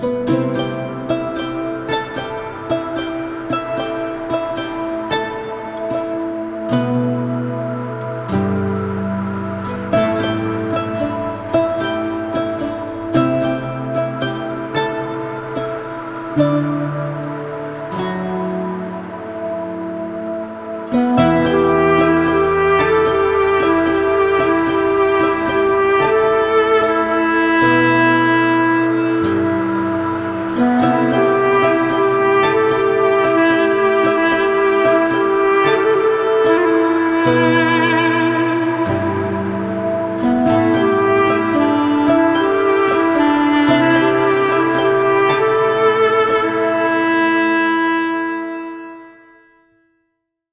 Música